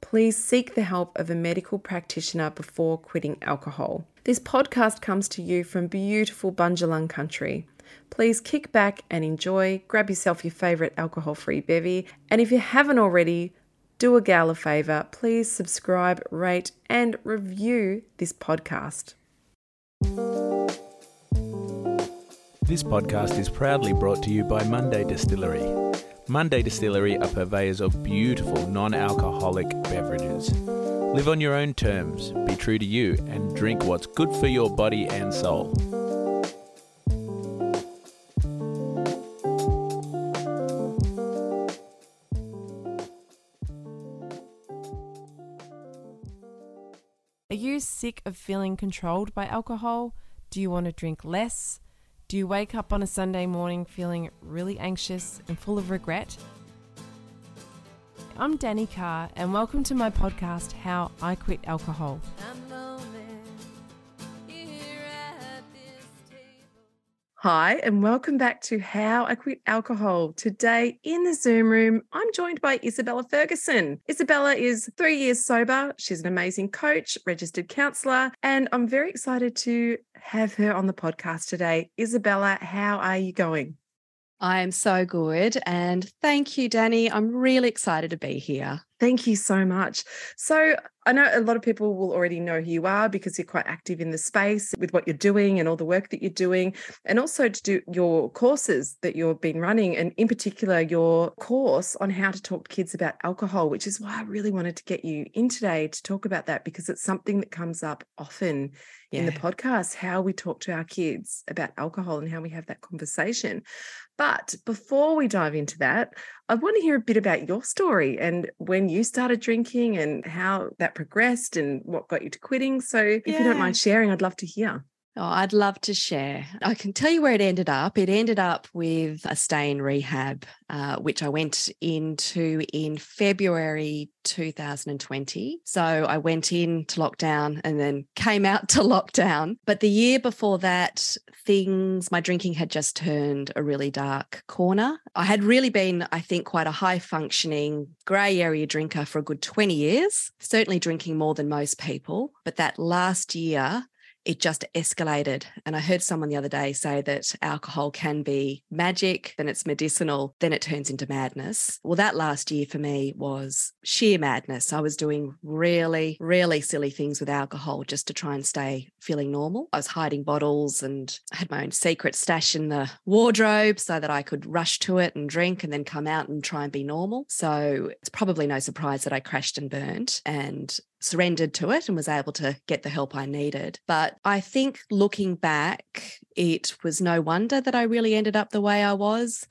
please seek the help of a medical practitioner before quitting alcohol. This podcast comes to you from beautiful Bundjalung country. Please kick back and enjoy, grab yourself your favourite alcohol free bevy, and if you haven't already, do a gal a favour, please subscribe, rate, and review this podcast. This podcast is proudly brought to you by Monday Distillery. Monday Distillery are purveyors of beautiful non alcoholic beverages. Live on your own terms, be true to you, and drink what's good for your body and soul. Are you sick of feeling controlled by alcohol? Do you want to drink less? Do you wake up on a Sunday morning feeling really anxious and full of regret? I'm Danny Carr, and welcome to my podcast, How I Quit Alcohol. Hi, and welcome back to How I Quit Alcohol. Today in the Zoom room, I'm joined by Isabella Ferguson. Isabella is three years sober. She's an amazing coach, registered counselor, and I'm very excited to have her on the podcast today. Isabella, how are you going? I am so good. And thank you, Danny. I'm really excited to be here. Thank you so much. So, I know a lot of people will already know who you are because you're quite active in the space with what you're doing and all the work that you're doing, and also to do your courses that you've been running, and in particular, your course on how to talk to kids about alcohol, which is why I really wanted to get you in today to talk about that because it's something that comes up often in the podcast how we talk to our kids about alcohol and how we have that conversation. But before we dive into that, I want to hear a bit about your story and when you started drinking and how that progressed and what got you to quitting. So, if you don't mind sharing, I'd love to hear. Oh, I'd love to share. I can tell you where it ended up. It ended up with a stay in rehab, uh, which I went into in February 2020. So I went into lockdown and then came out to lockdown. But the year before that, things, my drinking had just turned a really dark corner. I had really been, I think, quite a high functioning grey area drinker for a good 20 years, certainly drinking more than most people. But that last year, it just escalated. And I heard someone the other day say that alcohol can be magic, then it's medicinal, then it turns into madness. Well, that last year for me was sheer madness. I was doing really, really silly things with alcohol just to try and stay feeling normal. I was hiding bottles and had my own secret stash in the wardrobe so that I could rush to it and drink and then come out and try and be normal. So it's probably no surprise that I crashed and burned and surrendered to it and was able to get the help I needed. But I think looking back, it was no wonder that I really ended up the way I was.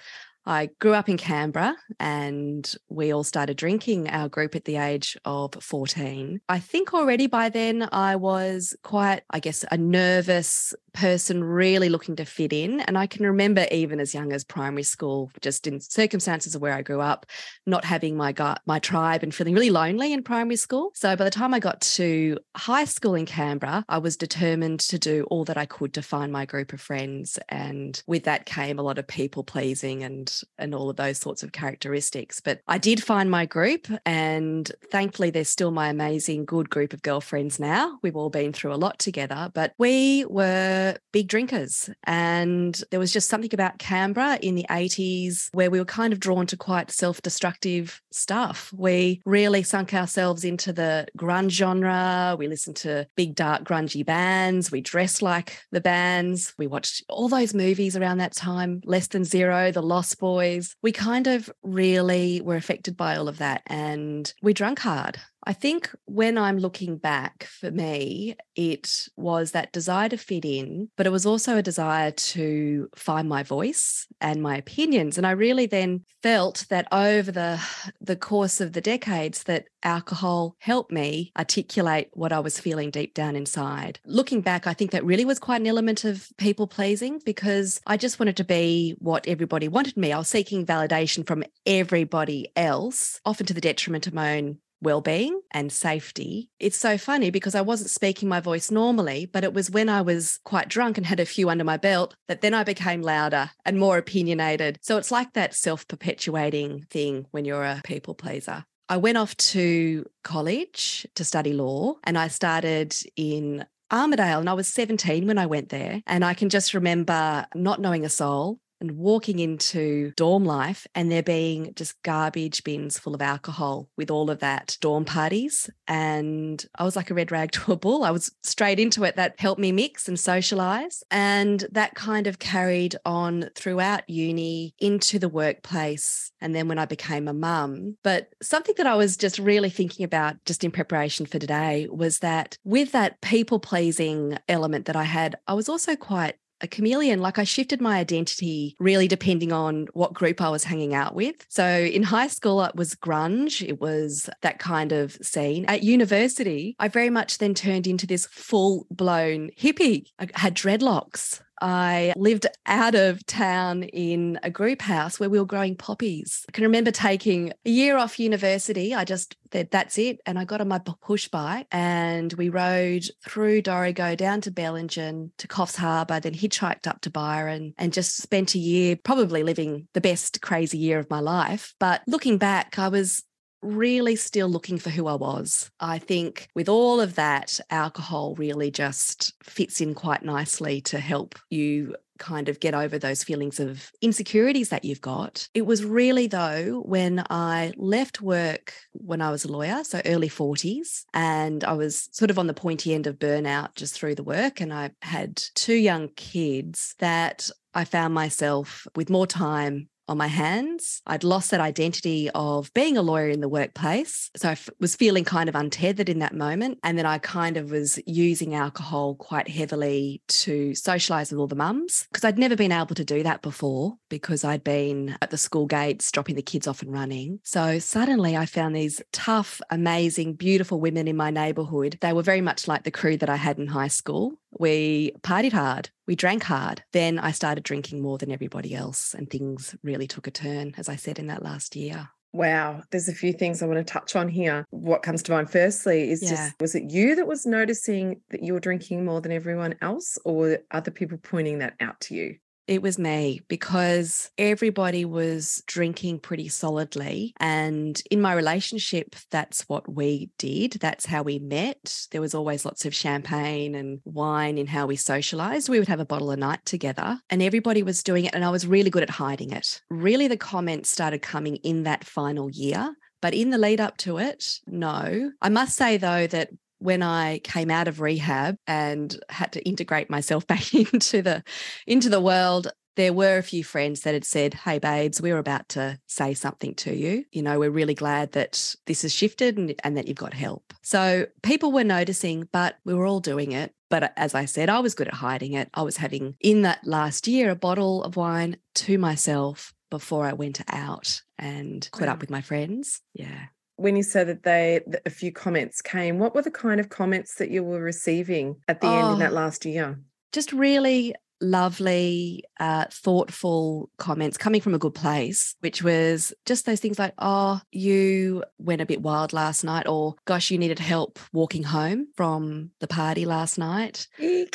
I grew up in Canberra and we all started drinking our group at the age of 14. I think already by then I was quite, I guess, a nervous person really looking to fit in. And I can remember even as young as primary school, just in circumstances of where I grew up, not having my my tribe and feeling really lonely in primary school. So by the time I got to high school in Canberra, I was determined to do all that I could to find my group of friends. And with that came a lot of people pleasing and and all of those sorts of characteristics. But I did find my group, and thankfully, they're still my amazing, good group of girlfriends now. We've all been through a lot together, but we were big drinkers. And there was just something about Canberra in the 80s where we were kind of drawn to quite self destructive stuff. We really sunk ourselves into the grunge genre. We listened to big, dark, grungy bands. We dressed like the bands. We watched all those movies around that time Less Than Zero, The Lost Boys. We kind of really were affected by all of that and we drank hard. I think when I'm looking back for me, it was that desire to fit in, but it was also a desire to find my voice and my opinions. And I really then felt that over the, the course of the decades that alcohol helped me articulate what I was feeling deep down inside. Looking back, I think that really was quite an element of people pleasing because I just wanted to be what everybody wanted me. I was seeking validation from everybody else, often to the detriment of my own well-being and safety. It's so funny because I wasn't speaking my voice normally, but it was when I was quite drunk and had a few under my belt that then I became louder and more opinionated. So it's like that self-perpetuating thing when you're a people pleaser. I went off to college to study law and I started in Armidale and I was 17 when I went there. And I can just remember not knowing a soul, and walking into dorm life and there being just garbage bins full of alcohol with all of that dorm parties. And I was like a red rag to a bull. I was straight into it. That helped me mix and socialize. And that kind of carried on throughout uni into the workplace. And then when I became a mum. But something that I was just really thinking about just in preparation for today was that with that people pleasing element that I had, I was also quite a chameleon. Like I shifted my identity really depending on what group I was hanging out with. So in high school, it was grunge, it was that kind of scene. At university, I very much then turned into this full blown hippie. I had dreadlocks. I lived out of town in a group house where we were growing poppies. I can remember taking a year off university. I just said, that's it. And I got on my push bike and we rode through Dorrigo down to Bellingen to Coffs Harbour, then hitchhiked up to Byron and just spent a year probably living the best crazy year of my life. But looking back, I was really still looking for who I was. I think with all of that, alcohol really just fits in quite nicely to help you kind of get over those feelings of insecurities that you've got. It was really, though, when I left work when I was a lawyer, so early 40s, and I was sort of on the pointy end of burnout just through the work, and I had two young kids that I found myself with more time on my hands. I'd lost that identity of being a lawyer in the workplace. So I f- was feeling kind of untethered in that moment. And then I kind of was using alcohol quite heavily to socialize with all the mums because I'd never been able to do that before because I'd been at the school gates dropping the kids off and running. So suddenly I found these tough, amazing, beautiful women in my neighborhood. They were very much like the crew that I had in high school. We partied hard, we drank hard. Then I started drinking more than everybody else, and things really took a turn, as I said, in that last year. Wow, there's a few things I want to touch on here. What comes to mind firstly is yeah. just was it you that was noticing that you were drinking more than everyone else, or other people pointing that out to you? It was me because everybody was drinking pretty solidly. And in my relationship, that's what we did. That's how we met. There was always lots of champagne and wine in how we socialized. We would have a bottle a night together, and everybody was doing it. And I was really good at hiding it. Really, the comments started coming in that final year. But in the lead up to it, no. I must say, though, that when I came out of rehab and had to integrate myself back into the into the world, there were a few friends that had said, Hey, babes, we're about to say something to you. You know, we're really glad that this has shifted and, and, that you've got help. So people were noticing, but we were all doing it. But as I said, I was good at hiding it. I was having in that last year a bottle of wine to myself before I went out and caught wow. up with my friends. Yeah when you said that they a few comments came what were the kind of comments that you were receiving at the oh, end in that last year? Just really lovely uh, thoughtful comments coming from a good place which was just those things like oh you went a bit wild last night or gosh you needed help walking home from the party last night.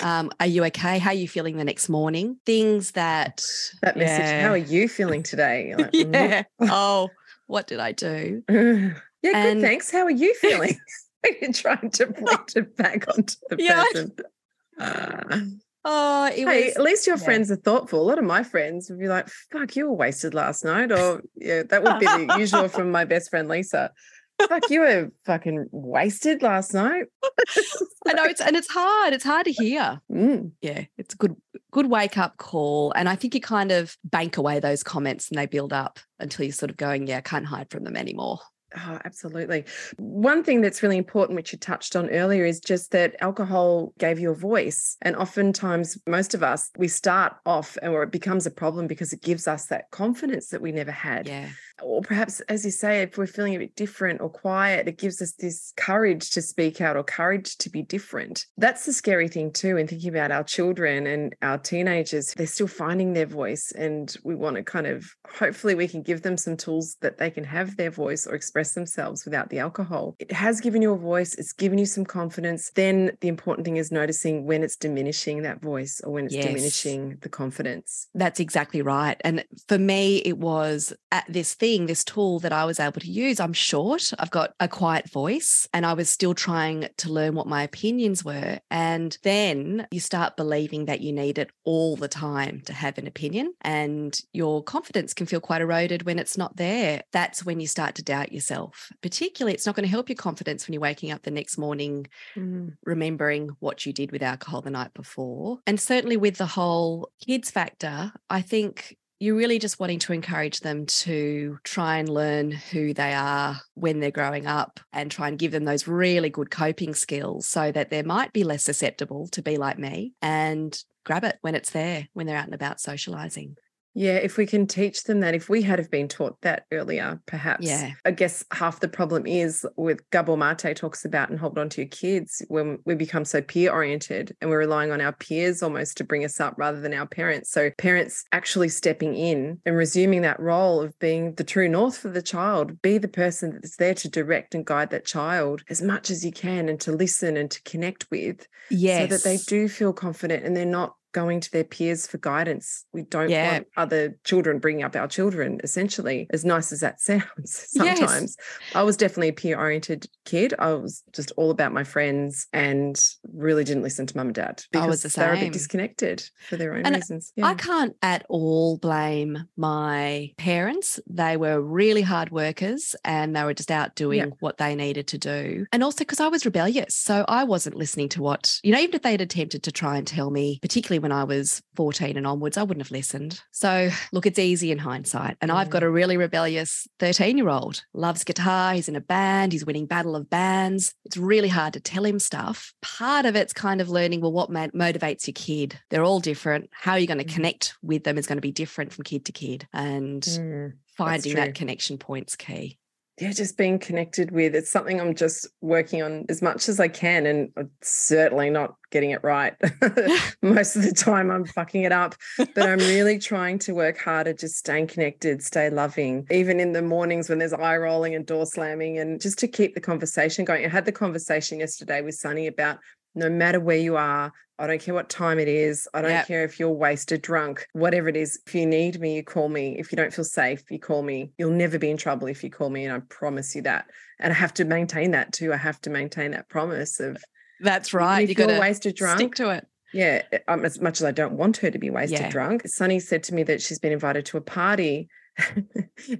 Um, are you okay? How are you feeling the next morning? Things that that message yeah. how are you feeling today? Like, yeah. Oh what did i do Yeah, and, good. Thanks. How are you feeling? You're trying to put it back onto the yeah. person. Uh, oh, hey, was, at least your yeah. friends are thoughtful. A lot of my friends would be like, "Fuck, you were wasted last night," or yeah, that would be the usual from my best friend Lisa. Fuck, you were fucking wasted last night. I know it's and it's hard. It's hard to hear. Mm. Yeah, it's a good good wake up call. And I think you kind of bank away those comments and they build up until you're sort of going, yeah, I can't hide from them anymore. Oh, absolutely. One thing that's really important, which you touched on earlier, is just that alcohol gave you a voice. And oftentimes, most of us, we start off and or it becomes a problem because it gives us that confidence that we never had. Yeah or perhaps as you say if we're feeling a bit different or quiet it gives us this courage to speak out or courage to be different that's the scary thing too in thinking about our children and our teenagers they're still finding their voice and we want to kind of hopefully we can give them some tools that they can have their voice or express themselves without the alcohol it has given you a voice it's given you some confidence then the important thing is noticing when it's diminishing that voice or when it's yes. diminishing the confidence that's exactly right and for me it was at this thing, this tool that I was able to use. I'm short, I've got a quiet voice, and I was still trying to learn what my opinions were. And then you start believing that you need it all the time to have an opinion, and your confidence can feel quite eroded when it's not there. That's when you start to doubt yourself. Particularly, it's not going to help your confidence when you're waking up the next morning, mm. remembering what you did with alcohol the night before. And certainly with the whole kids factor, I think you're really just wanting to encourage them to try and learn who they are when they're growing up and try and give them those really good coping skills so that they might be less susceptible to be like me and grab it when it's there, when they're out and about socializing. Yeah, if we can teach them that, if we had have been taught that earlier, perhaps. Yeah. I guess half the problem is with Gabor Mate talks about and hold on to your kids when we become so peer oriented and we're relying on our peers almost to bring us up rather than our parents. So parents actually stepping in and resuming that role of being the true north for the child, be the person that's there to direct and guide that child as much as you can and to listen and to connect with. Yes. So that they do feel confident and they're not going to their peers for guidance. We don't yeah. want other children bringing up our children, essentially, as nice as that sounds sometimes. Yes. I was definitely a peer oriented kid. I was just all about my friends and really didn't listen to mum and dad because the they were a bit disconnected for their own and reasons. Yeah. I can't at all blame my parents. They were really hard workers and they were just out doing yeah. what they needed to do. And also because I was rebellious. So I wasn't listening to what, you know, even if they had attempted to try and tell me, particularly when I was 14 and onwards, I wouldn't have listened. So, look, it's easy in hindsight. And mm. I've got a really rebellious 13 year old, loves guitar. He's in a band, he's winning Battle of Bands. It's really hard to tell him stuff. Part of it's kind of learning, well, what motivates your kid? They're all different. How are you going to mm. connect with them is going to be different from kid to kid. And mm, finding that connection point's key yeah, just being connected with. It's something I'm just working on as much as I can, and I'm certainly not getting it right. Most of the time, I'm fucking it up, but I'm really trying to work harder, just staying connected, stay loving, even in the mornings when there's eye rolling and door slamming, and just to keep the conversation going. I had the conversation yesterday with Sunny about no matter where you are. I don't care what time it is. I don't Yep. care if you're wasted, drunk, whatever it is. If you need me, you call me. If you don't feel safe, you call me. You'll never be in trouble if you call me. And I promise you that. And I have to maintain that too. I have to maintain that promise of, That's right. if You to wasted drunk, stick to it. yeah, um, as much as I don't want her to be wasted Yeah. drunk, Sunny said to me that she's been invited to a party.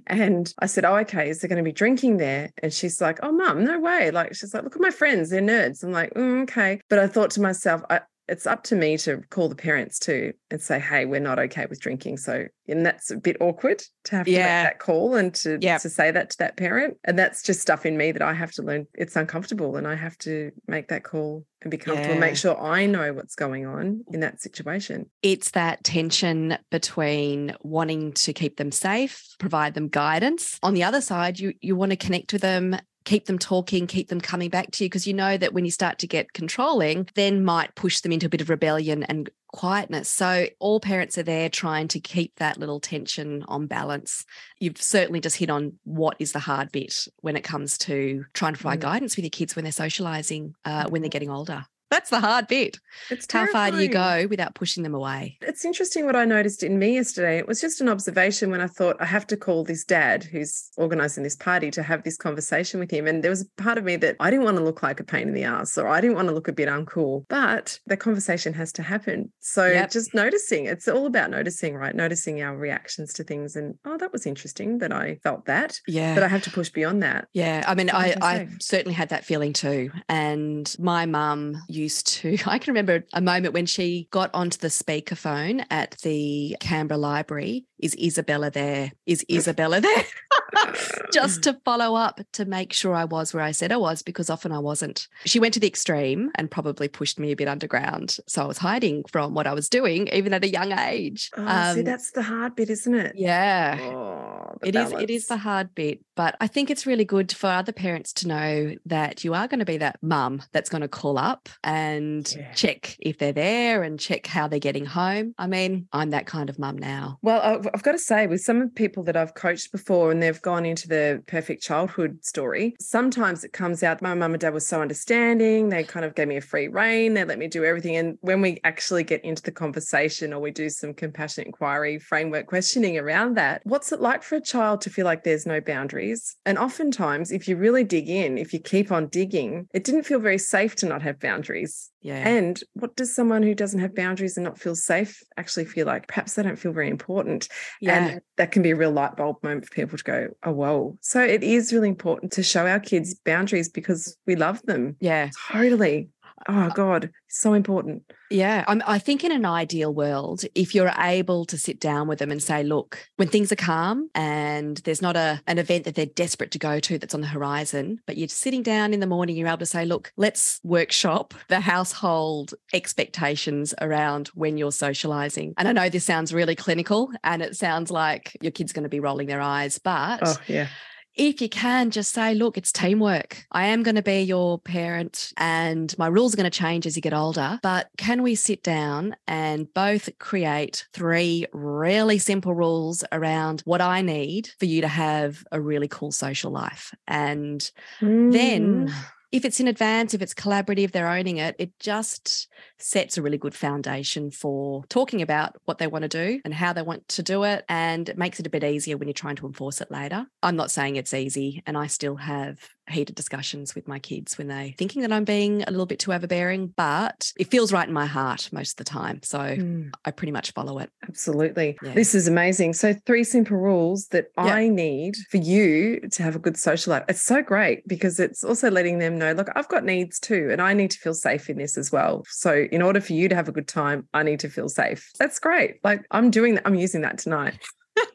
And I said, Oh, okay, is there going to be drinking there? And she's like, Oh, mum, no way. Like, she's like, Look at my friends, they're nerds. I'm like, "Mm, Okay. But I thought to myself, I, it's up to me to call the parents too and say, Hey, we're not okay with drinking. So, and that's a bit awkward to have to Yeah. make that call and to, Yep. to say that to that parent. And that's just stuff in me that I have to learn. It's uncomfortable and I have to make that call and be comfortable and make sure I know what's going on in that situation. It's that tension between wanting to keep them safe, provide them guidance. On the other side, you you want to connect with them, keep them talking, keep them coming back to you because you know that when you start to get controlling, then might push them into a bit of rebellion and quietness. So all parents are there trying to keep that little tension on balance. You've certainly just hit on what is the hard bit when it comes to trying to provide Mm. guidance with your kids when they're socializing, uh, when they're getting older. That's the hard bit. It's How far do you go without pushing them away? It's interesting what I noticed in me yesterday. It was just an observation when I thought I have to call this dad who's organizing this party to have this conversation with him. And there was a part of me that I didn't want to look like a pain in the ass or I didn't want to look a bit uncool, but the conversation has to happen. So Yep. just noticing, it's all about noticing, right? Noticing our reactions to things. And oh, that was interesting that I felt that, Yeah. but I have to push beyond that. yeah, I mean, I, I I certainly had that feeling too. And my mum used to, I can remember a moment when she got onto the speakerphone at the Canberra Library. Is Isabella there? Is Isabella there? Just to follow up to make sure I was where I said I was, because often I wasn't. She went to the extreme and probably pushed me a bit underground. So I was hiding from what I was doing, even at a young age. Oh, see, Um, that's the hard bit, isn't it? yeah. Oh, It is. It is the hard bit, but I think it's really good for other parents to know that you are going to be that mum that's going to call up and Yeah. check if they're there and check how they're getting home. I mean, I'm that kind of mum now. Well, I've, I've got to say, with some of the people that I've coached before and they've gone into the perfect childhood story, sometimes it comes out my mum and dad were so understanding. They kind of gave me a free reign. They let me do everything. And when we actually get into the conversation or we do some compassionate inquiry framework questioning around that, what's it like for a child to feel like there's no boundaries? And oftentimes, if you really dig in, if you keep on digging, it didn't feel very safe to not have boundaries. Yeah. And what does someone who doesn't have boundaries and not feel safe actually feel like? Perhaps they don't feel very important. yeah. And that can be a real light bulb moment for people to go, oh, whoa. So it is really important to show our kids boundaries because we love them. yeah. Totally. Oh, God. So important. Yeah, I'm, I think in an ideal world, if you're able to sit down with them and say, look, when things are calm and there's not a an event that they're desperate to go to that's on the horizon, but you're sitting down in the morning, you're able to say, look, let's workshop the household expectations around when you're socializing. And I know this sounds really clinical and it sounds like your kid's going to be rolling their eyes, but Oh, yeah. If you can just say, look, it's teamwork. I am going to be your parent and my rules are going to change as you get older. But can we sit down and both create three really simple rules around what I need for you to have a really cool social life? And then Mm. If it's in advance, if it's collaborative, they're owning it, it just sets a really good foundation for talking about what they want to do and how they want to do it. And it makes it a bit easier when you're trying to enforce it later. I'm not saying it's easy, and I still have heated discussions with my kids when they're thinking that I'm being a little bit too overbearing, but it feels right in my heart most of the time. So Mm. I pretty much follow it. Absolutely. Yeah. This is amazing. So, three simple rules that Yeah. I need for you to have a good social life. It's so great because it's also letting them know, look, I've got needs too, and I need to feel safe in this as well. So, in order for you to have a good time, I need to feel safe. That's great. Like, I'm doing that, I'm using that tonight.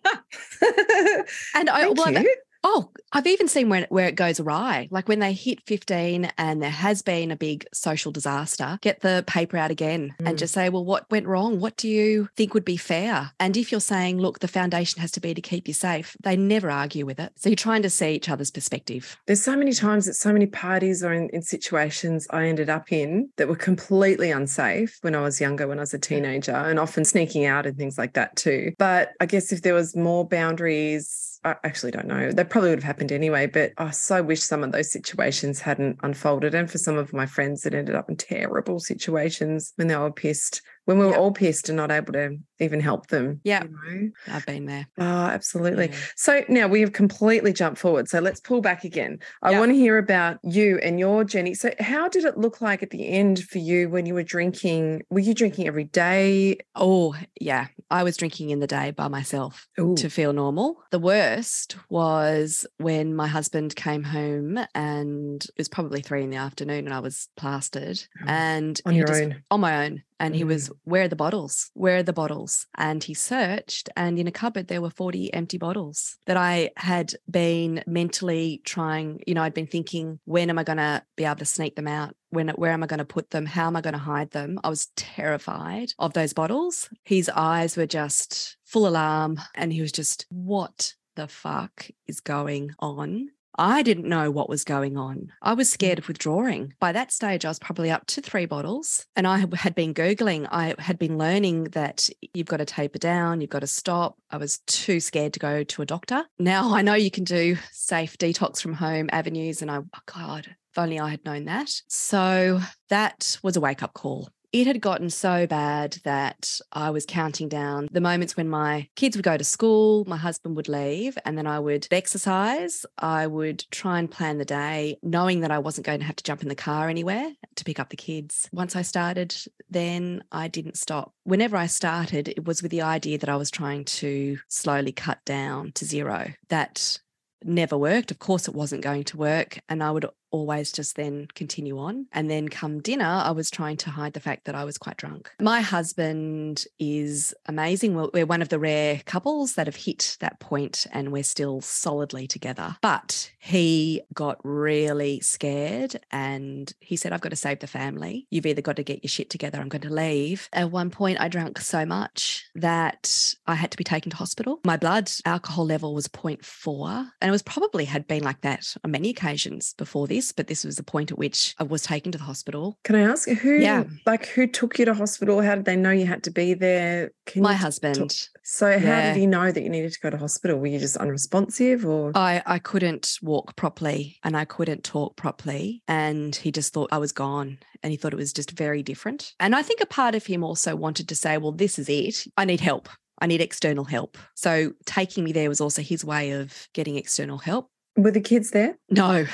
And I, well. Oh, I've even seen where, where it goes awry. Like when they hit 15 and there has been a big social disaster, get the paper out again Mm. and just say, well, what went wrong? What do you think would be fair? And if you're saying, look, the foundation has to be to keep you safe, they never argue with it. So you're trying to see each other's perspective. There's so many times that so many parties or in, in situations I ended up in that were completely unsafe when I was younger, when I was a teenager, and often sneaking out and things like that too. But I guess if there was more boundaries I actually don't know. They probably would have happened anyway, but I so wish some of those situations hadn't unfolded. And for some of my friends that ended up in terrible situations when they were pissed, when we were Yep. all pissed and not able to even help them. Yeah. You know? I've been there. Oh, absolutely. Yeah. So now we have completely jumped forward. So let's pull back again. I Yeah. want to hear about you and your journey. So, how did it look like at the end for you when you were drinking? Were you drinking every day? Oh, yeah. I was drinking in the day by myself Ooh. to feel normal. The worst was when my husband came home and it was probably three in the afternoon and I was plastered Oh, and on your just- own. on my own. And he Mm. was, where are the bottles? Where are the bottles? And he searched, and in a cupboard, there were 40 empty bottles that I had been mentally trying. You know, I'd been thinking, when am I going to be able to sneak them out? When, where am I going to put them? How am I going to hide them? I was terrified of those bottles. His eyes were just full alarm, and he was just, what the fuck is going on? I didn't know what was going on. I was mm. scared of withdrawing. By that stage, I was probably up to three bottles. And I had- had been Googling, I had been learning that you've got to taper down, you've got to stop. I was too scared to go to a doctor. Now I know you can do safe detox from home avenues. And I, oh God, if only I had known that. So that was a wake up call. It had gotten so bad that I was counting down the moments when my kids would go to school, my husband would leave, and then I would exercise. I would try and plan the day, knowing that I wasn't going to have to jump in the car anywhere to pick up the kids. Once I started, then I didn't stop. Whenever I started, it was with the idea that I was trying to slowly cut down to zero. That never worked. Of course, it wasn't going to work. And I would always just then continue on. And then come dinner, I was trying to hide the fact that I was quite drunk. My husband is amazing. We're- one of the rare couples that have hit that point and we're still solidly together. But he got really scared and he said, I've got to save the family. You've either got to get your shit together. I'm going to leave. At one point, I drank so much that I had to be taken to hospital. My blood alcohol level was 0.4 and it was probably had been like that on many occasions before this, but this was the point at which I was taken to the hospital. Can I ask who? Yeah. Like who took you to hospital? How did they know you had to be there? Can My husband. talk- So how Yeah. did he know that you needed to go to hospital? Were you just unresponsive or? I, I couldn't walk properly and I couldn't talk properly. And he just thought I was gone and he thought it was just very different. And I think a part of him also wanted to say, well, this is it. I need help. I need external help. So taking me there was also his way of getting external help. Were the kids there? No,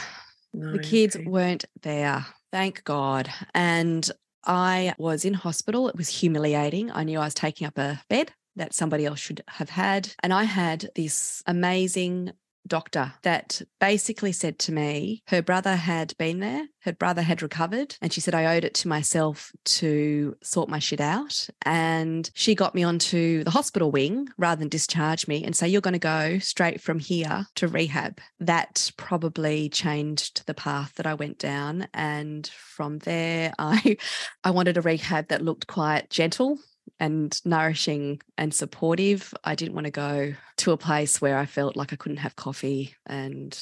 No. the kids okay. weren't there. Thank God. And I was in hospital. It was humiliating. I knew I was taking up a bed that somebody else should have had. And I had this amazing doctor that basically said to me, her brother had been there, her brother had recovered, and she said I owed it to myself to sort my shit out. And she got me onto the hospital wing rather than discharge me and say, You're going to go straight from here to rehab. That probably changed the path that I went down. And from there, I I wanted a rehab that looked quite gentle and nourishing and supportive. I didn't want to go to a place where I felt like I couldn't have coffee and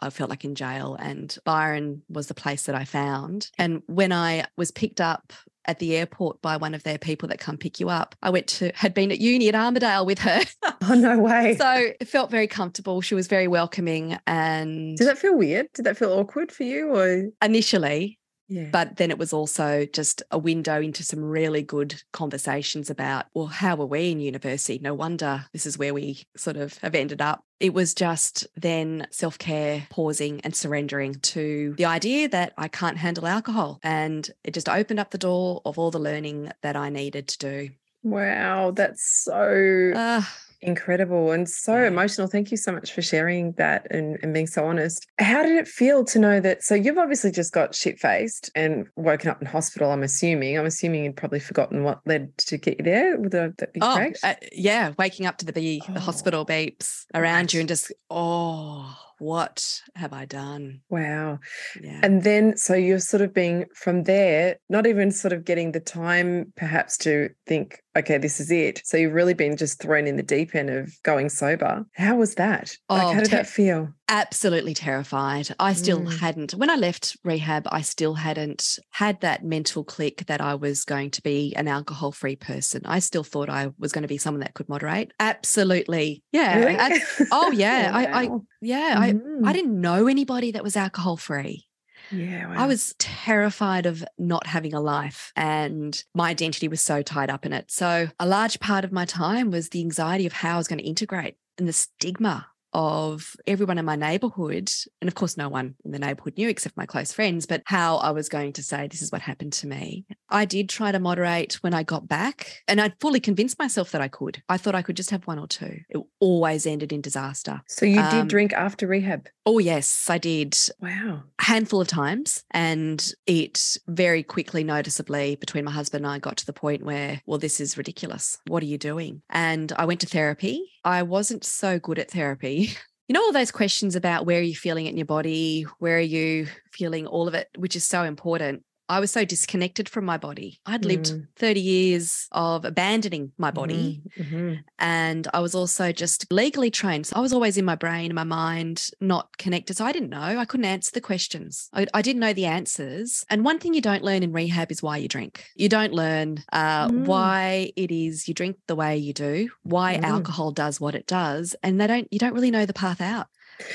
I felt like in jail. And Byron was the place that I found. And when I was picked up at the airport by one of their people that come pick you up, I went to, had been at uni at Armidale with her. Oh no way. so it felt very comfortable. She was very welcoming. And did that feel weird? Did that feel awkward for you or initially, yeah. but then it was also just a window into some really good conversations about well how were we in university? No wonder this is where we sort of have ended up. It was just then self-care pausing and surrendering to the idea that i can't handle alcohol and it just opened up the door of all the learning that i needed to do. Wow, that's so Ah, incredible and so Yeah. emotional. Thank you so much for sharing that and, and being so honest. How did it feel to know that? So you've obviously just got shit faced and woken up in hospital. I'm assuming. I'm assuming you'd probably forgotten what led to get you there. Would that be oh correct? uh, yeah waking up to the, the, the Oh, hospital beeps around you and just oh what have i done wow. yeah And then, so you're sort of being from there, not even sort of getting the time perhaps to think, okay, this is it. So you've really been just thrown in the deep end of going sober. How was that? Like, Oh, how did te- that feel? Absolutely terrified. I still Mm. hadn't, when I left rehab, I still hadn't had that mental click that I was going to be an alcohol free person. I still thought I was going to be someone that could moderate. Absolutely. Yeah. Really? at- oh, yeah. I, I, yeah. I, Mhm. I didn't know anybody that was alcohol free. yeah, I was terrified of not having a life, and my identity was so tied up in it. So, a large part of my time was the anxiety of how I was going to integrate and the stigma of everyone in my neighborhood. And of course, no one in the neighborhood knew except my close friends, but how I was going to say, This is what happened to me. I did try to moderate when I got back, and I'd fully convinced myself that I could. I thought I could just have one or two. It always ended in disaster. So you did um, drink after rehab? Oh, yes, I did Wow. a handful of times and it very quickly noticeably between my husband and I got to the point where well this is ridiculous what are you doing and I went to therapy I wasn't so good at therapy you know all those questions about where are you feeling it in your body? Where are you feeling all of it? Which is so important I was so disconnected from my body. I'd lived Mm. 30 years of abandoning my body. Mhm, mhm. And I was also just legally trained. So I was always in my brain my mind, not connected. So I didn't know. I couldn't answer the questions. I, I didn't know the answers. And one thing you don't learn in rehab is why you drink. You don't learn uh, Mm. why it is you drink the way you do, why Mm. alcohol does what it does, and they don't. You don't really know the path out.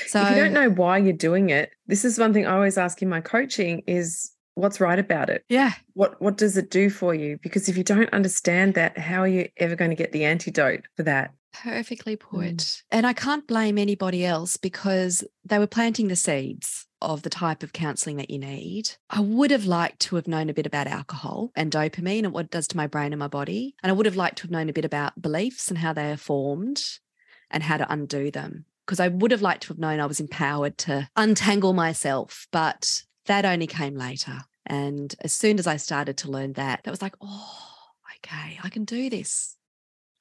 So if you don't know why you're doing it, this is one thing I always ask in my coaching is what's right about it? yeah, What what does it do for you? Because if you don't understand that, how are you ever going to get the antidote for that? Perfectly put. Mm. And I can't blame anybody else because they were planting the seeds of the type of counseling that you need. I would have liked to have known a bit about alcohol and dopamine and what it does to my brain and my body. And I would have liked to have known a bit about beliefs and how they are formed and how to undo them. Because I would have liked to have known I was empowered to untangle myself, but that only came later. And as soon as I started to learn that, that was like, oh, okay, I can do this.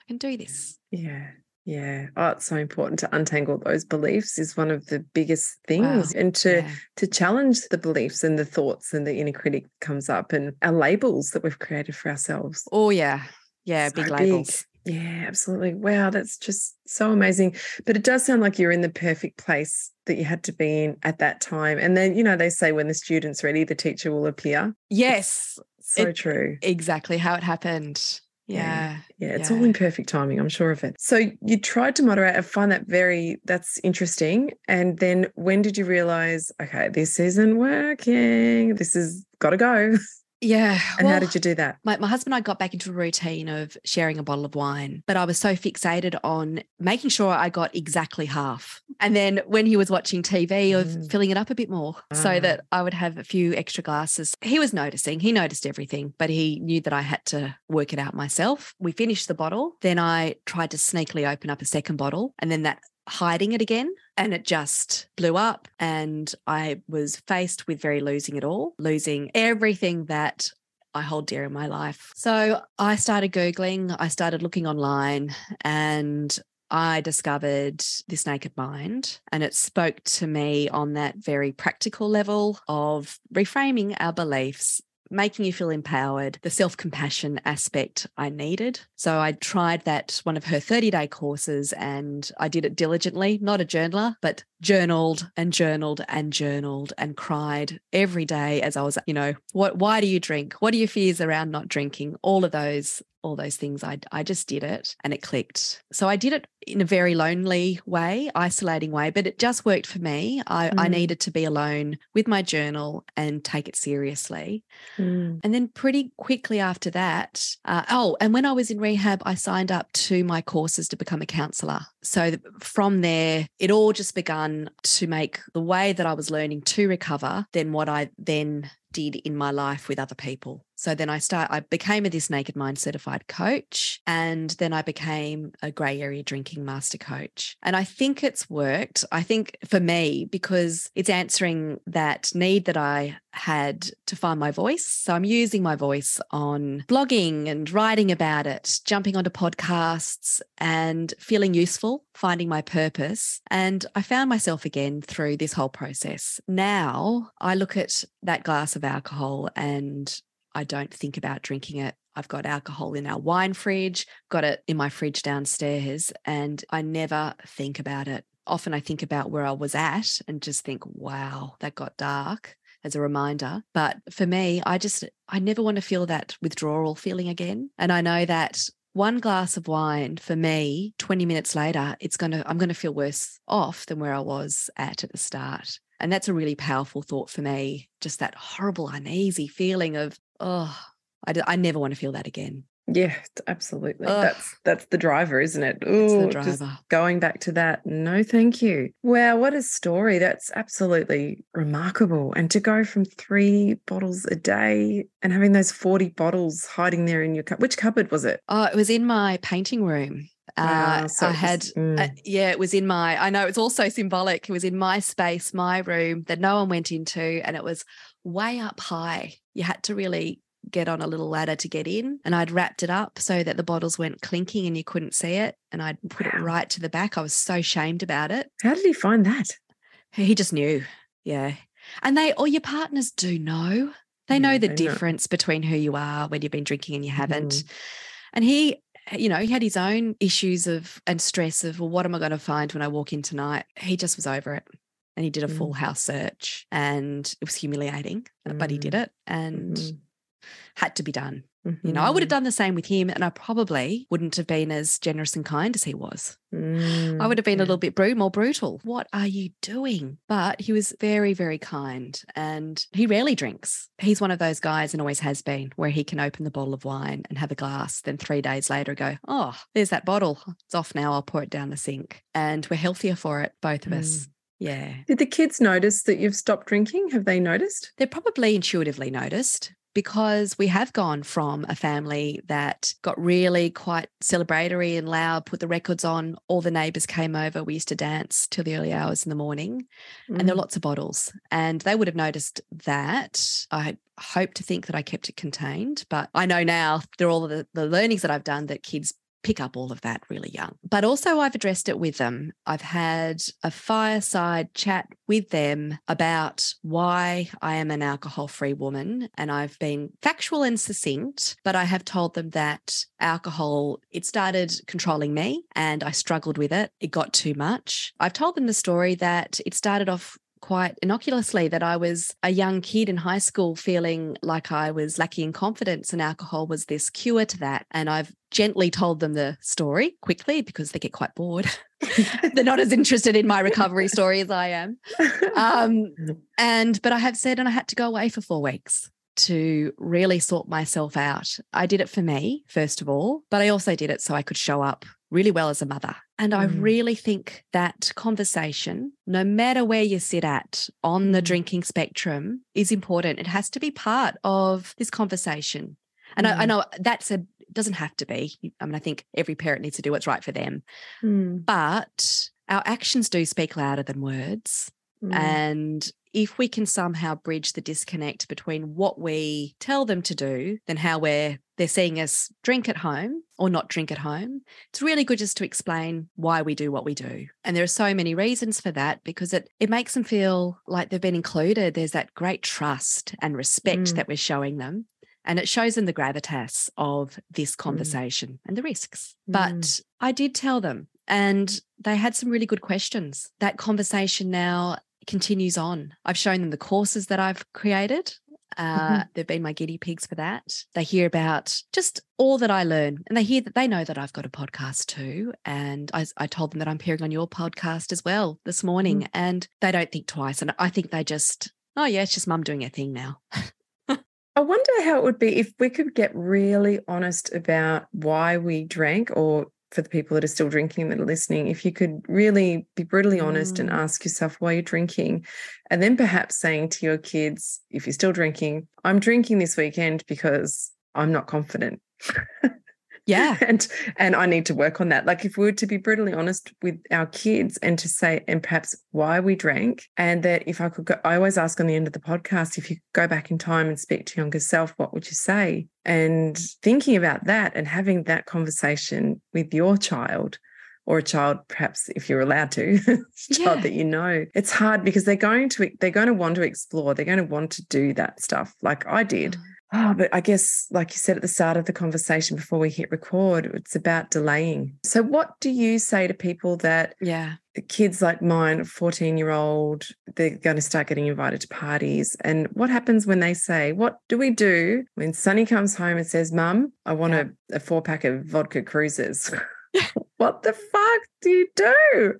I can do this. Yeah. Yeah. Oh, it's so important to untangle those beliefs is one of the biggest things and to Yeah. to challenge the beliefs and the thoughts and the inner critic comes up and our labels that we've created for ourselves. Oh yeah. Yeah, So big labels. Yeah, absolutely. Wow, that's just so amazing. But it does sound like you're in the perfect place that you had to be in at that time. And then, you know, they say when the student's ready, the teacher will appear. Yes, So It- true. exactly how it happened. Yeah. Yeah. Yeah, it's all in perfect timing. I'm sure of it. So you tried to moderate. I find that very, that's interesting. And then when did you realize, okay, this isn't working? This has got to go. Yeah. And how did you do that? My, my husband and I got back into a routine of sharing a bottle of wine, but I was so fixated on making sure I got exactly half. And then when he was watching TV, of Mm. filling it up a bit more Ah. so that I would have a few extra glasses. He was noticing, he noticed everything, but he knew that I had to work it out myself. We finished the bottle. Then I tried to sneakily open up a second bottle, and then that hiding it again and it just blew up and i was faced with very losing it all losing everything that I hold dear in my life. So I started Googling, I started looking online, and I discovered This Naked Mind. And it spoke to me on that very practical level of reframing our beliefs. Making you feel empowered, the self compassion aspect I needed. So I tried that one of her 30 day courses and I did it diligently, not a journaler, but journaled and journaled and journaled and cried every day as I was, you know, what why do you drink? What are your fears around not drinking? All of those all those things I I just did it and it clicked. So I did it in a very lonely way, isolating way, but it just worked for me. I I Mm. needed to be alone with my journal and take it seriously. Mm. And then pretty quickly after that, uh, oh, and when I was in rehab, I signed up to my courses to become a counselor. So from there, it all just begun to make the way that I was learning to recover, then what I then did in my life with other people. So then I start I became a this naked mind certified coach and then I became a grey area drinking master coach. And I think it's worked. I think for me because it's answering that need that I had to find my voice. So I'm using my voice on blogging and writing about it, jumping onto podcasts and feeling useful, finding my purpose. And I found myself again through this whole process. Now I look at that glass of alcohol and I don't think about drinking it. I've got alcohol in our wine fridge, got it in my fridge downstairs, and I never think about it. often I think about where I was at and just think, wow, that got dark as a reminder. But for me, I just, I never want to feel that withdrawal feeling again. And I know that one glass of wine for me 20 minutes later it's going to i'm going to feel worse off than where i was at at the start. And that's a really powerful thought for me just that horrible uneasy feeling of oh i, I never want to feel that again yeah, absolutely. Ugh. That's that's the driver, isn't it? It's the Ooh, just driver. going back to that. No, thank you. Wow, what a story. That's absolutely remarkable. And to go from three bottles a day and having those 40 bottles hiding there in your cup. Which cupboard was it? oh it was in my painting room Wow, uh, so I was- had, mm. uh, yeah, it was in my, I know it's also symbolic. It was in my space, my room that no one went into, and it was way up high. You had to really get on a little ladder to get in. And I'd wrapped it up so that the bottles went clinking and you couldn't see it. And I'd put it right to the back. I was so shamed about it. How did he find that? He just knew. Yeah. And they, all your partners do know. They know Yeah, the they know. difference between who you are when you've been drinking and you haven't. Mhm. And he, you know, he had his own issues of and stress of, well, what am I going to find when I walk in tonight? He just was over it. And he did a Mm. full house search and it was humiliating, but he did it and Mhm. Had to be done. You know, I would have Mhm. done the same with him and I probably wouldn't have been as generous and kind as he was. I Mm, would have been yeah. a little bit bru- more brutal. What are you doing? But he was very, very kind and he rarely drinks. He's one of those guys and always has been where he can open the bottle of wine and have a glass, then three days later go, Oh, there's that bottle. It's off now. I'll pour it down the sink. And we're healthier for it, both of us. Yeah. Did the kids notice that you've stopped drinking? Have they noticed? They're probably intuitively noticed because we have gone from a family that got really quite celebratory and loud, put the records on, all the neighbors came over. We used to dance till the early hours in the morning, and there were Mm. lots of bottles. And they would have noticed that. I hope to think that I kept it contained, but I know now through all of the, the learnings that I've done that kids pick up all of that really young. But also, I've addressed it with them. I've had a fireside chat with them about why I am an alcohol free woman. And I've been factual and succinct, but I have told them that alcohol, it started controlling me and I struggled with it. It got too much. I've told them the story that it started off quite innocuously that I was a young kid in high school feeling like I was lacking in confidence and alcohol was this cure to that. And I've gently told them the story quickly because they get quite bored. They're not as interested in my recovery story as I am. Um, and, but I have said, and I had to go away for four weeks to really sort myself out. I did it for me, first of all, but I also did it so I could show up really well as a mother. And I Mm. really think that conversation, no matter where you sit at on the Mm. drinking spectrum, is important. It has to be part of this conversation. And I, I Mm. know that's a it doesn't have to be. I mean, I think every parent needs to do what's right for them. Mm, But our actions do speak louder than words. mm. And if we can somehow bridge the disconnect between what we tell them to do than how we're they're seeing us drink at home or not drink at home, it's really good just to explain why we do what we do. And there are so many reasons for that because it it makes them feel like they've been included. There's that great trust and respect Mm. that we're showing them. And it shows them the gravitas of this conversation and the risks. But Mm. I did tell them, and they had some really good questions. That conversation now continues on. I've shown them the courses that I've created. Uh, They've been my guinea pigs for that. They hear about just all that I learn, and they hear that they know that I've got a podcast too. And I, I told them that I'm appearing on your podcast as well this morning, and they don't think twice. And I think they just, oh yeah, it's just mum doing her thing now. I wonder how it would be if we could get really honest about why we drank, or for the people that are still drinking that are listening, if you could really be brutally honest and Mm. ask yourself why you're drinking, and then perhaps saying to your kids, if you're still drinking, I'm drinking this weekend because I'm not confident. Yeah. and and I need to work on that. Like if we were to be brutally honest with our kids and to say and perhaps why we drank, and that if I could go, I always ask on the end of the podcast if you go back in time and speak to your younger self, what would you say? And thinking about that and having that conversation with your child. Or a child, perhaps if you're allowed to, child Yeah. that you know. It's hard because they're going to they're going to want to explore. They're going to want to do that stuff, like I did. Uh-huh. Oh, but I guess, like you said at the start of the conversation before we hit record, it's about delaying. So, what do you say to people that Yeah. kids like mine, 14 year old, they're going to start getting invited to parties? And what happens when they say, What do we do when Sonny comes home and says, Mum, I want Yeah. a, a four pack of vodka cruises? what the fuck do you do?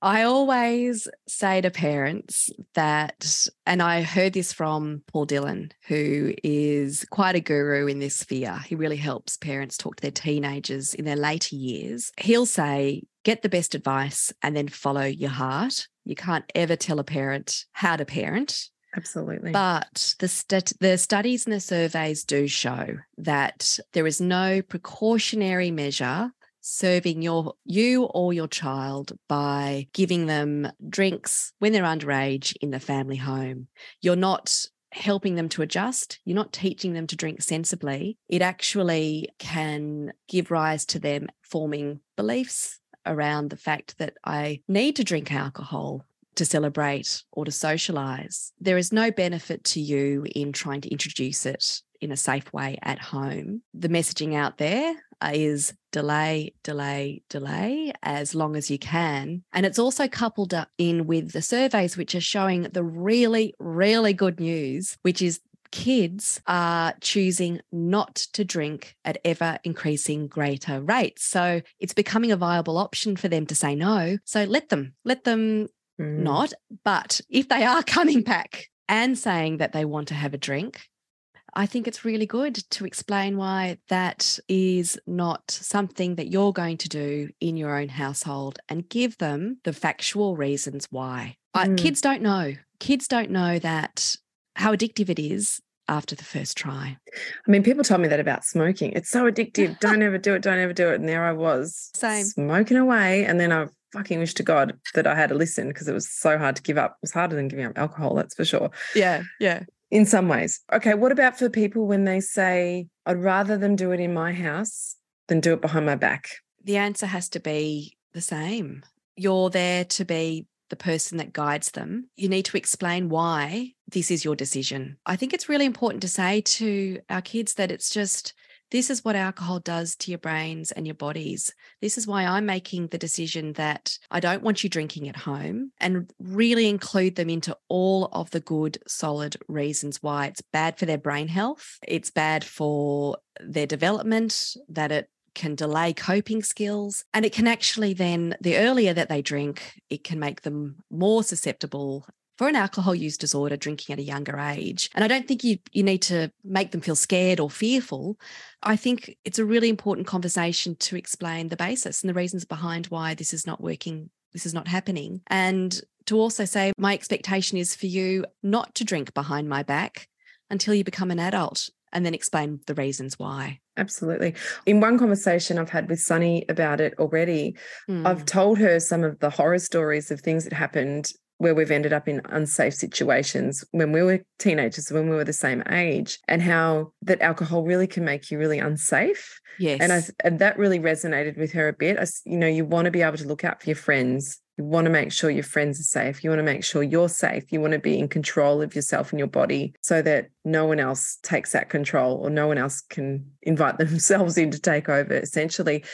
I always say to parents that, and I heard this from Paul Dillon, who is quite a guru in this sphere. He really helps parents talk to their teenagers in their later years. He'll say, get the best advice and then follow your heart. You can't ever tell a parent how to parent. Absolutely. But the, stat- the studies and the surveys do show that there is no precautionary measure serving your you or your child by giving them drinks when they're underage in the family home. You're not helping them to adjust. You're not teaching them to drink sensibly. It actually can give rise to them forming beliefs around the fact that I need to drink alcohol to celebrate or to socialize. There is no benefit to you in trying to introduce it in a safe way at home. The messaging out there is delay, delay, delay as long as you can. And it's also coupled up in with the surveys, which are showing the really, really good news, which is kids are choosing not to drink at ever increasing greater rates. So it's becoming a viable option for them to say no. So let them, let them Mm. not. But if they are coming back and saying that they want to have a drink, I think it's really good to explain why that is not something that you're going to do in your own household and give them the factual reasons why. Mm. kids don't know. Kids don't know that how addictive it is after the first try. I mean, people told me that about smoking. It's so addictive. Don't ever do it. Don't ever do it. And there I was, Same. smoking away. And then I fucking wish to God that I had to listen because it was so hard to give up. It was harder than giving up alcohol, that's for sure. Yeah, yeah. In some ways. Okay. What about for people when they say, I'd rather them do it in my house than do it behind my back? the answer has to be the same. You're there to be the person that guides them. You need to explain why this is your decision. I think it's really important to say to our kids that it's just this is what alcohol does to your brains and your bodies. This is why I'm making the decision that I don't want you drinking at home and really include them into all of the good, solid reasons why it's bad for their brain health. It's bad for their development, that it can delay coping skills and it can actually then the earlier that they drink it can make them more susceptible for an alcohol use disorder drinking at a younger age and i don't think you you need to make them feel scared or fearful i think it's a really important conversation to explain the basis and the reasons behind why this is not working this is not happening and to also say my expectation is for you not to drink behind my back until you become an adult and then explain the reasons why Absolutely. In one conversation I've had with Sunny about it already, I've Mm. told her some of the horror stories of things that happened where we've ended up in unsafe situations when we were teenagers, when we were the same age, and how that alcohol really can make you really unsafe. yes And I and that really resonated with her a bit. I you know, you want to be able to look out for your friends. You want to make sure your friends are safe. You want to make sure you're safe. You want to be in control of yourself and your body so that no one else takes that control or no one else can invite themselves in to take over. Essentially,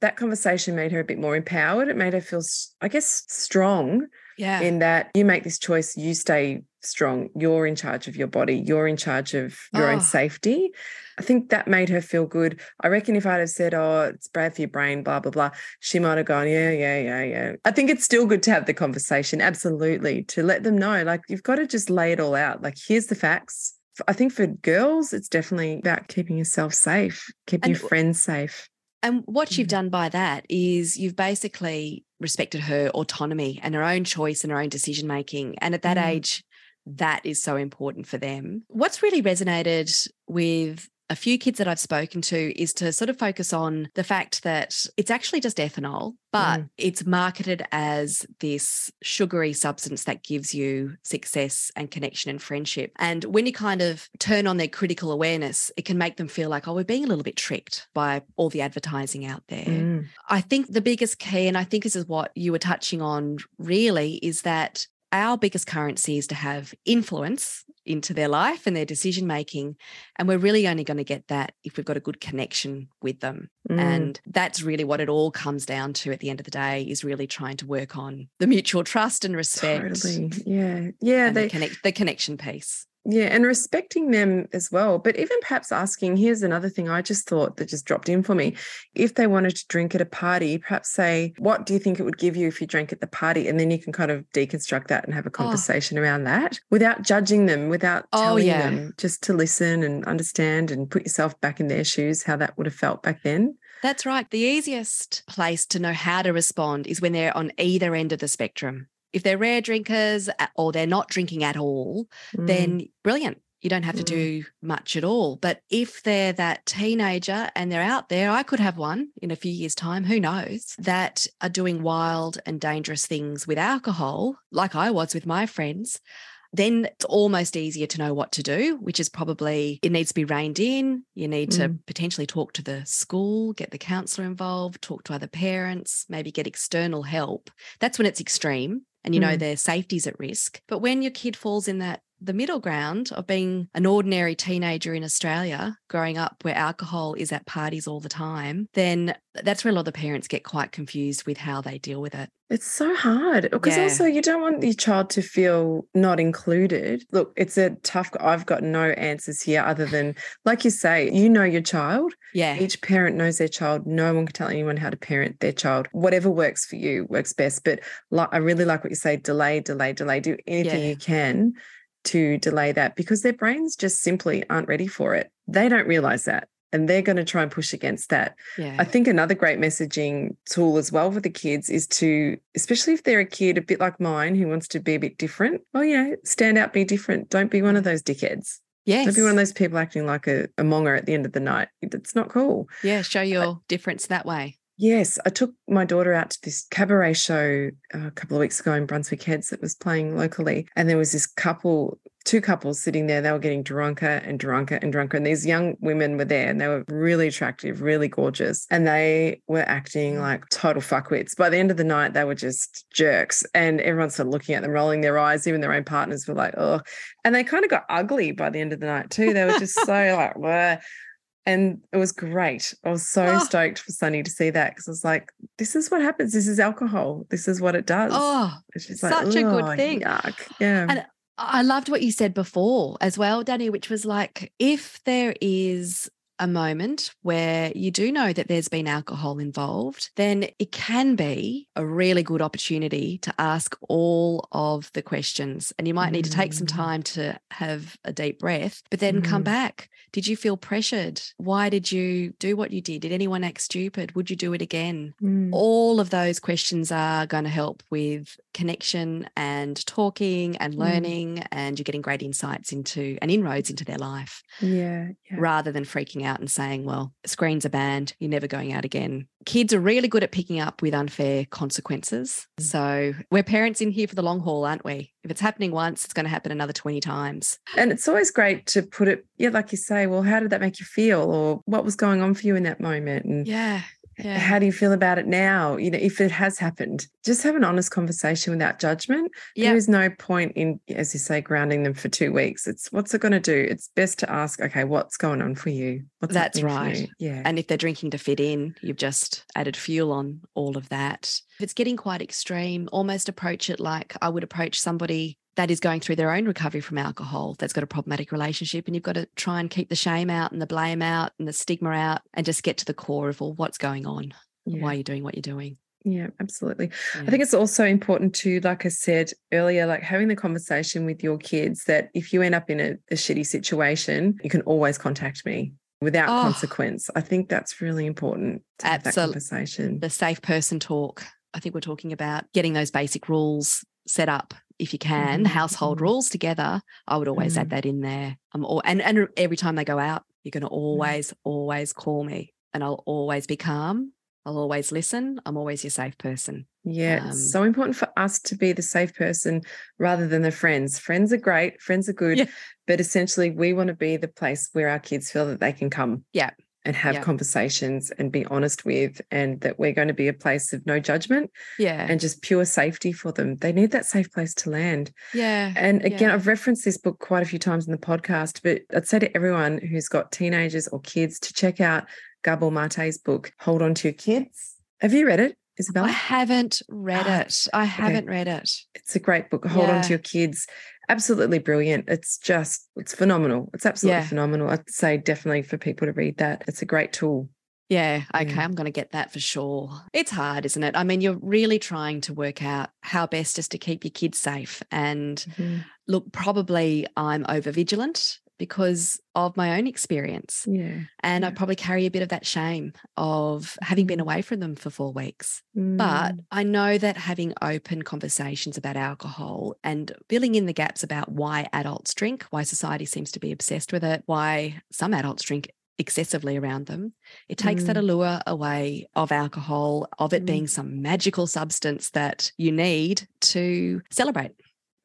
that conversation made her a bit more empowered. It made her feel, I guess, strong yeah in that you make this choice, you stay strong, you're in charge of your body, you're in charge of your Oh. own safety. I think that made her feel good. I reckon if I'd have said, Oh, it's bad for your brain, blah, blah, blah, she might have gone, Yeah, yeah, yeah, yeah. I think it's still good to have the conversation, absolutely, to let them know, like, you've got to just lay it all out. Like, here's the facts. I think for girls, it's definitely about keeping yourself safe, keeping And your friends safe. And what you've Mhm. done by that is you've basically respected her autonomy and her own choice and her own decision making. And at that Mm. age, that is so important for them. What's really resonated with a few kids that I've spoken to is to sort of focus on the fact that it's actually just ethanol, but Mm. it's marketed as this sugary substance that gives you success and connection and friendship. And when you kind of turn on their critical awareness, it can make them feel like, oh, we're being a little bit tricked by all the advertising out there. Mm. I think the biggest key, and I think this is what you were touching on really, is that our biggest currency is to have influence into their life and their decision making. And we're really only going to get that if we've got a good connection with them. Mm. And that's really what it all comes down to at the end of the day is really trying to work on the mutual trust and respect. Totally. Yeah. Yeah. and They, the, connect, the connection piece. Yeah, and respecting them as well. But even perhaps asking, here's another thing I just thought that just dropped in for me. If they wanted to drink at a party, perhaps say, what do you think it would give you if you drank at the party? And then you can kind of deconstruct that and have a oh. conversation around that without judging them, without Oh, telling yeah. them, just to listen and understand and put yourself back in their shoes, how that would have felt back then. That's right. The easiest place to know how to respond is when they're on either end of the spectrum. If they're rare drinkers or they're not drinking at all, Mm. then brilliant. You don't have to Mm. do much at all. But if they're that teenager and they're out there, I could have one in a few years' time, who knows, that are doing wild and dangerous things with alcohol, like I was with my friends. Then it's almost easier to know what to do, which is probably it needs to be reined in. You need to Mm. potentially talk to the school, get the counselor involved, talk to other parents, maybe get external help. That's when it's extreme and you know Mm. their safety's at risk. But when your kid falls in that the middle ground of being an ordinary teenager in Australia, growing up where alcohol is at parties all the time, then that's where a lot of the parents get quite confused with how they deal with it. It's so hard because Yeah. also you don't want your child to feel not included. Look, it's a tough. I've got no answers here other than, like you say, you know your child. Yeah. Each parent knows their child. No one can tell anyone how to parent their child. Whatever works for you works best. But like, I really like what you say: delay, delay, delay. Do anything Yeah. you can to delay that because their brains just simply aren't ready for it. They don't realize that. And they're going to try and push against that. Yeah. I think another great messaging tool as well for the kids is to, especially if they're a kid a bit like mine who wants to be a bit different, well, you know, stand out, be different. Don't be one of those dickheads. yes. Don't be one of those people acting like a, a monger at the end of the night. It's not cool. Yeah. Show your difference that way. Yes, I took my daughter out to this cabaret show uh, a couple of weeks ago in Brunswick Heads that was playing locally. And there was this couple, two couples sitting there. They were getting drunker and drunker and drunker. And these young women were there and they were really attractive, really gorgeous. And they were acting like total fuckwits. By the end of the night, they were just jerks. And everyone started looking at them, rolling their eyes. Even their own partners were like, oh. And they kind of got ugly by the end of the night, too. They were just so like, "Bleh." And it was great. I was so Oh. stoked for Sunny to see that because I was like, this is what happens. This is alcohol. This is what it does. Oh, she's such a good oh, thing." Yuck. Yeah. And I loved what you said before as well, Danny, which was like if there is a moment where you do know that there's been alcohol involved, then it can be a really good opportunity to ask all of the questions. And you might need to take some Mm. time to have a deep breath, but then come Mm. back. Did you feel pressured? Why did you do what you did? Did anyone act stupid? Would you do it again? Mm. all of those questions are going to help with connection and talking and Mm. learning and you're getting great insights into and inroads into their life yeah. Yeah. rather than freaking out and saying well screens are banned you're never going out again kids are really good at picking up with unfair consequences Mm. so we're parents in here for the long haul aren't we if it's happening once it's going to happen another 20 times And it's always great to put it, yeah, like you say, well, how did that make you feel? Or what was going on for you in that moment? And yeah yeah how do you feel about it now? You know, if it has happened, just have an honest conversation without judgment. There is no point in, as you say, grounding them for two weeks. It's what's it going to do? It's best to ask, okay, what's going on for you? What's That's right. you? Yeah. And if they're drinking to fit in, you've just added fuel on all of that. If it's getting quite extreme, almost approach it like I would approach somebody that is going through their own recovery from alcohol that's got a problematic relationship. And you've got to try and keep the shame out and the blame out and the stigma out and just get to the core of all what's going on, yeah. why you're doing what you're doing. Yeah, absolutely. Yeah. I think it's also important to, like I said earlier, like having the conversation with your kids that if you end up in a, a shitty situation, you can always contact me without Oh. consequence. I think that's really important to have that conversation. the safe person talk. I think we're talking about getting those basic rules set up if you can, Mhm, household mhm. rules together. I would always Mhm. add that in there. I'm all, and and every time they go out, you're going to always always call me, and I'll always be calm. I'll always listen. I'm always your safe person. Yeah, Um, it's so important for us to be the safe person rather than the friends. Friends are great, friends are good, Yeah. but essentially we want to be the place where our kids feel that they can come. Yeah. And have Yeah. conversations and be honest with, and that we're going to be a place of no judgment Yeah. and just pure safety for them. They need that safe place to land. yeah. And again, Yeah. I've referenced this book quite a few times in the podcast, but I'd say to everyone who's got teenagers or kids to check out Gabor Mate's book, Hold On to Your Kids. Have you read it, Isabella? I haven't read Ah, it. I haven't read it. It's a great book. Hold on to your kids. Absolutely brilliant. It's just, it's phenomenal. It's absolutely Yeah. phenomenal. I'd say definitely for people to read that. It's a great tool. Yeah, okay, Yeah. I'm going to get that for sure. It's hard, isn't it? I mean, you're really trying to work out how best is to keep your kids safe. And look, probably I'm over vigilant because of my own experience. Yeah. And I probably carry a bit of that shame of having been away from them for four weeks. But Mm. I know that having open conversations about alcohol and filling in the gaps about why adults drink, why society seems to be obsessed with it, why some adults drink excessively around them, it takes that Mm. allure away of alcohol, of it Mm. being some magical substance that you need to celebrate.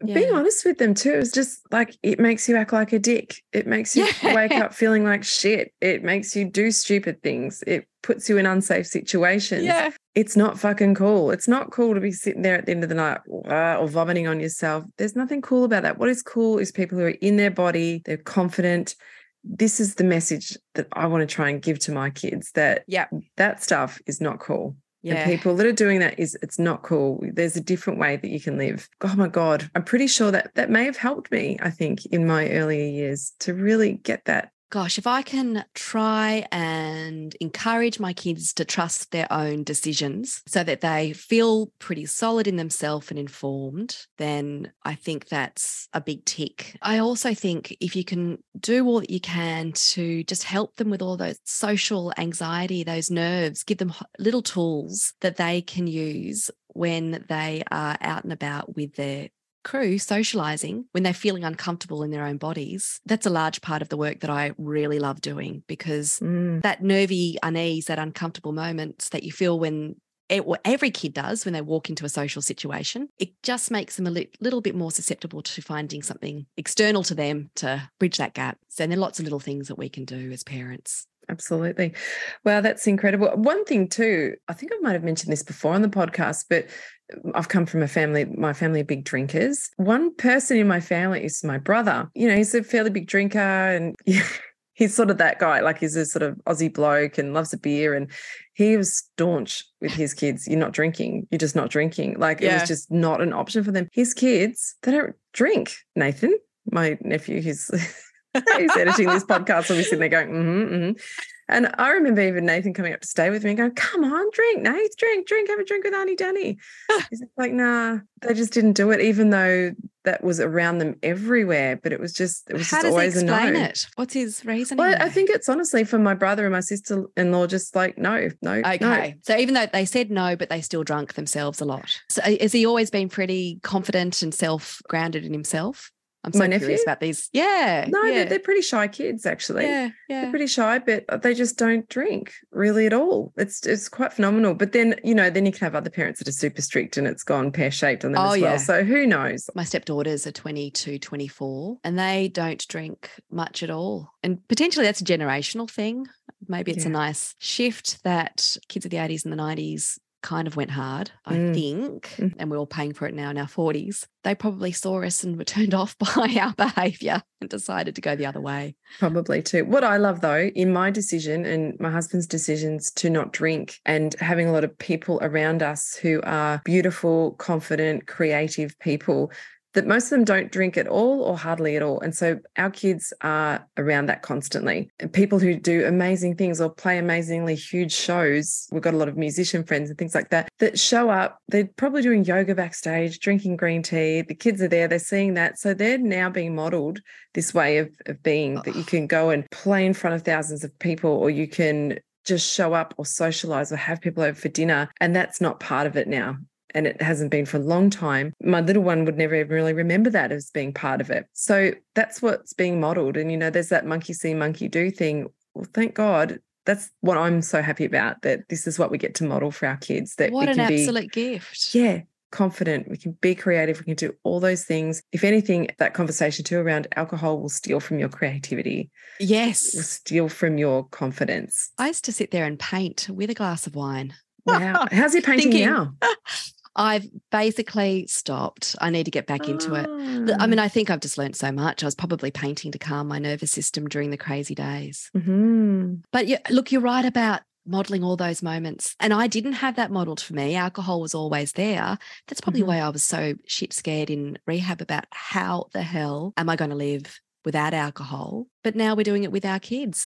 Being honest with them too is just like it makes you act like a dick. It makes you wake up feeling like shit. It makes you do stupid things. It puts you in unsafe situations. Yeah. It's not fucking cool. It's not cool to be sitting there at the end of the night uh, or vomiting on yourself. There's nothing cool about that. What is cool is people who are in their body, they're confident. This is the message that I want to try and give to my kids that Yeah. that stuff is not cool. Yeah. And people that are doing that is it's not cool. There's a different way that you can live. Oh my God. I'm pretty sure that that may have helped me, I think, in my earlier years to really get that. Gosh, if I can try and encourage my kids to trust their own decisions so that they feel pretty solid in themselves and informed, then I think that's a big tick. I also think if you can do all that you can to just help them with all those social anxiety, those nerves, give them little tools that they can use when they are out and about with their crew socializing when they're feeling uncomfortable in their own bodies that's a large part of the work that i really love doing because Mm, that nervy unease that uncomfortable moments that you feel when it, well, every kid does when they walk into a social situation it just makes them a li- little bit more susceptible to finding something external to them to bridge that gap. So there are lots of little things that we can do as parents absolutely. Wow, that's incredible. One thing, too, I think I might have mentioned this before on the podcast, but um, I've come from a family, my family are big drinkers. One person in my family is my brother. You know, he's a fairly big drinker and he's sort of that guy. Like he's a sort of Aussie bloke and loves a beer. And he was staunch with his kids. You're not drinking. You're just not drinking. Like it was just not an option for them. His kids, they don't drink. Nathan, my nephew, he's he's editing this podcast. I'll be sitting there going, mm-hmm, mm-hmm. And I remember even Nathan coming up to stay with me and going, come on, drink, Nate, drink, drink, have a drink with Auntie Danny. He's like, nah, they just didn't do it, even though that was around them everywhere. But it was just, it was how just always a no. it what's his reasoning Well, I think it's honestly for my brother and my sister in law, just like, no, no, no. Okay. So even though they said no, but they still drunk themselves a lot. So has he always been pretty confident and self grounded in himself? I'm so My curious nephew? about these. Yeah. No, yeah. they're, they're pretty shy kids, actually. yeah. They're Yeah. pretty shy, but uh, they just don't drink really at all. It's it's quite phenomenal. But then, you know, then you can have other parents that are super strict and it's gone pear shaped on them Oh, as well. yeah. So who knows? My stepdaughters are 22, 24, and they don't drink much at all. And potentially that's a generational thing. Maybe it's a nice shift that kids of the 80s and the 90s kind of went hard, I Mm. think, Mm. and we're all paying for it now in our 40s. They probably saw us and were turned off by our behavior and decided to go the other way. Probably too. What I love though, in my decision and my husband's decisions to not drink and having a lot of people around us who are beautiful, confident, creative people, that most of them don't drink at all or hardly at all. And so our kids are around that constantly. And people who do amazing things or play amazingly huge shows. We've got a lot of musician friends and things like that that show up. They're probably doing yoga backstage, drinking green tea. The kids are there, they're seeing that. So they're now being modeled this way of, of being that you can go and play in front of thousands of people or you can just show up or socialize or have people over for dinner. And that's not part of it now. And it hasn't been for a long time. My little one would never even really remember that as being part of it. So that's what's being modeled. And, you know, there's that monkey see, monkey do thing. Well, thank God. That's what I'm so happy about that this is what we get to model for our kids. That What we an can be- absolute gift. yeah, confident, we can be creative, we can do all those things. If anything, that conversation too around alcohol will steal from your creativity, will Yes. steal from your confidence. I used to sit there and paint with a glass of wine. Wow. How's he painting Thinking, now? I've basically stopped. I need to get back into it. I Ah. mean, I think I've just learned so much. I was probably painting to calm my nervous system during the crazy days. Mhm. But yeah, look, you're right about modeling all those moments. And I didn't have that modeled for me. Alcohol was always there. That's probably Mhm. why I was so shit scared in rehab about how the hell am I going to live without alcohol? But now we're doing it with our kids.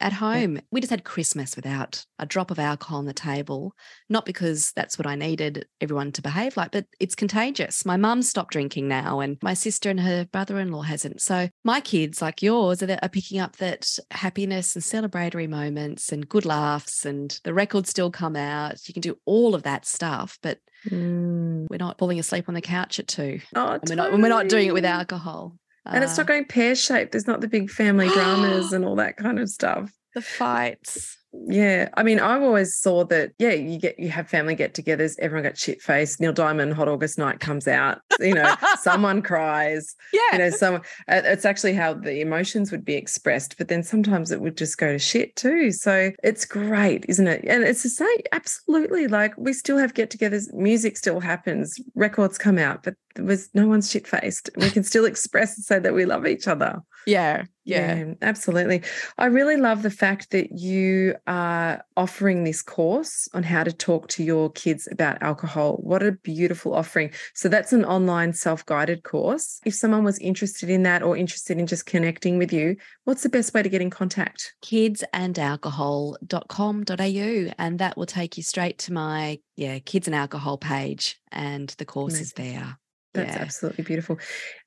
At home, we just had Christmas without a drop of alcohol on the table, not because that's what I needed everyone to behave like, but it's contagious. My mum stopped drinking now, and my sister and her brother in law hasn't. So, my kids, like yours, are, are picking up that happiness and celebratory moments and good laughs, and the records still come out. You can do all of that stuff, but Mm. we're not falling asleep on the couch at two. Oh, And we're not, we're not doing it with alcohol. And it's Uh, not going pear shaped. There's not the big family dramas and all that kind of stuff. the fights. Yeah. I mean, I've always saw that, yeah, you get you have family get togethers, everyone got shit faced. Neil Diamond, Hot August Night comes out, you know, someone cries, Yeah. you know, someone uh, it's actually how the emotions would be expressed, but then sometimes it would just go to shit too. So it's great, isn't it? And it's the same, absolutely. Like we still have get togethers, music still happens, records come out, but was no one's shit faced. We can still express and say that we love each other. Yeah. Yeah. absolutely. I really love the fact that you are offering this course on how to talk to your kids about alcohol. What a beautiful offering. So, that's an online self guided course. If someone was interested in that or interested in just connecting with you, what's the best way to get in contact? kidsandalcohol.com.au and that will take you straight to my yeah kids and alcohol page and the course is there That's yeah. absolutely beautiful.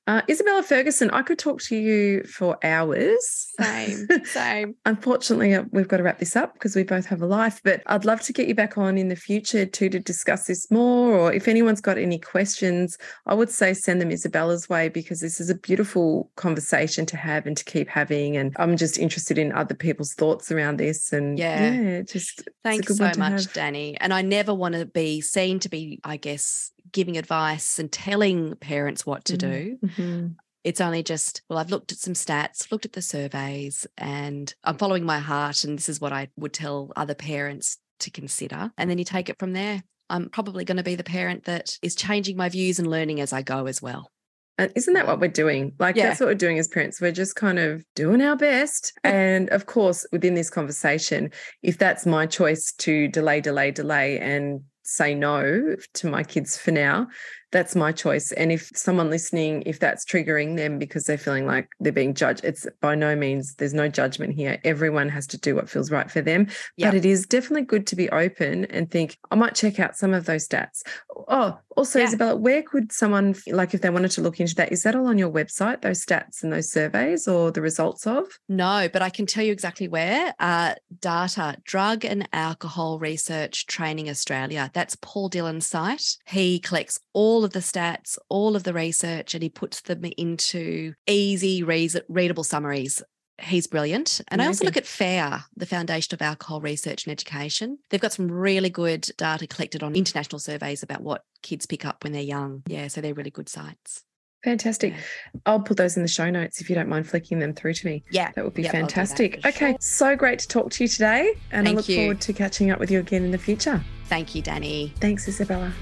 Uh, Isabella Ferguson, I could talk to you for hours. same same Unfortunately, uh, we've got to wrap this up because we both have a life, but I'd love to get you back on in the future too to discuss this more. Or if anyone's got any questions, I would say send them Isabella's way because this is a beautiful conversation to have and to keep having. And I'm just interested in other people's thoughts around this. And Yeah. yeah, just a thanks so much have. danny and i never want to be seen to be i guess giving advice and telling parents what to do. Mhm. it's only just well i've looked at some stats looked at the surveys and i'm following my heart and this is what i would tell other parents to consider and then you take it from there. I'm probably going to be the parent that is changing my views and learning as i go as well Uh, isn't that what we're doing? Like, Yeah. that's what we're doing as parents. We're just kind of doing our best. and of course, within this conversation, if that's my choice to delay, delay, delay and say no to my kids for now. That's my choice. And if someone listening, if that's triggering them because they're feeling like they're being judged, it's by no means, there's no judgment here. Everyone has to do what feels right for them. Yep. But it is definitely good to be open and think, I might check out some of those stats. Oh, also, Yeah. Isabella, where could someone, like, if they wanted to look into that, is that all on your website, those stats and those surveys or the results of? No, but I can tell you exactly where. Uh, DARTA, Drug and Alcohol Research Training Australia. That's Paul Dillon's site. He collects all of the stats, all of the research, and he puts them into easy, readable summaries. He's brilliant. And I also look at FARE, the Foundation of Alcohol Research and Education. They've got some really good data collected on international surveys about what kids pick up when they're young. Yeah, so they're really good sites. Fantastic. I'll put those in the show notes if you don't mind flicking them through to me. Yeah. That would be Yep, I'll do that fantastic. Okay, sure. so great to talk to you today. And I look you. forward to catching up with you again in the future. Thank you, Danny. Thanks, Isabella.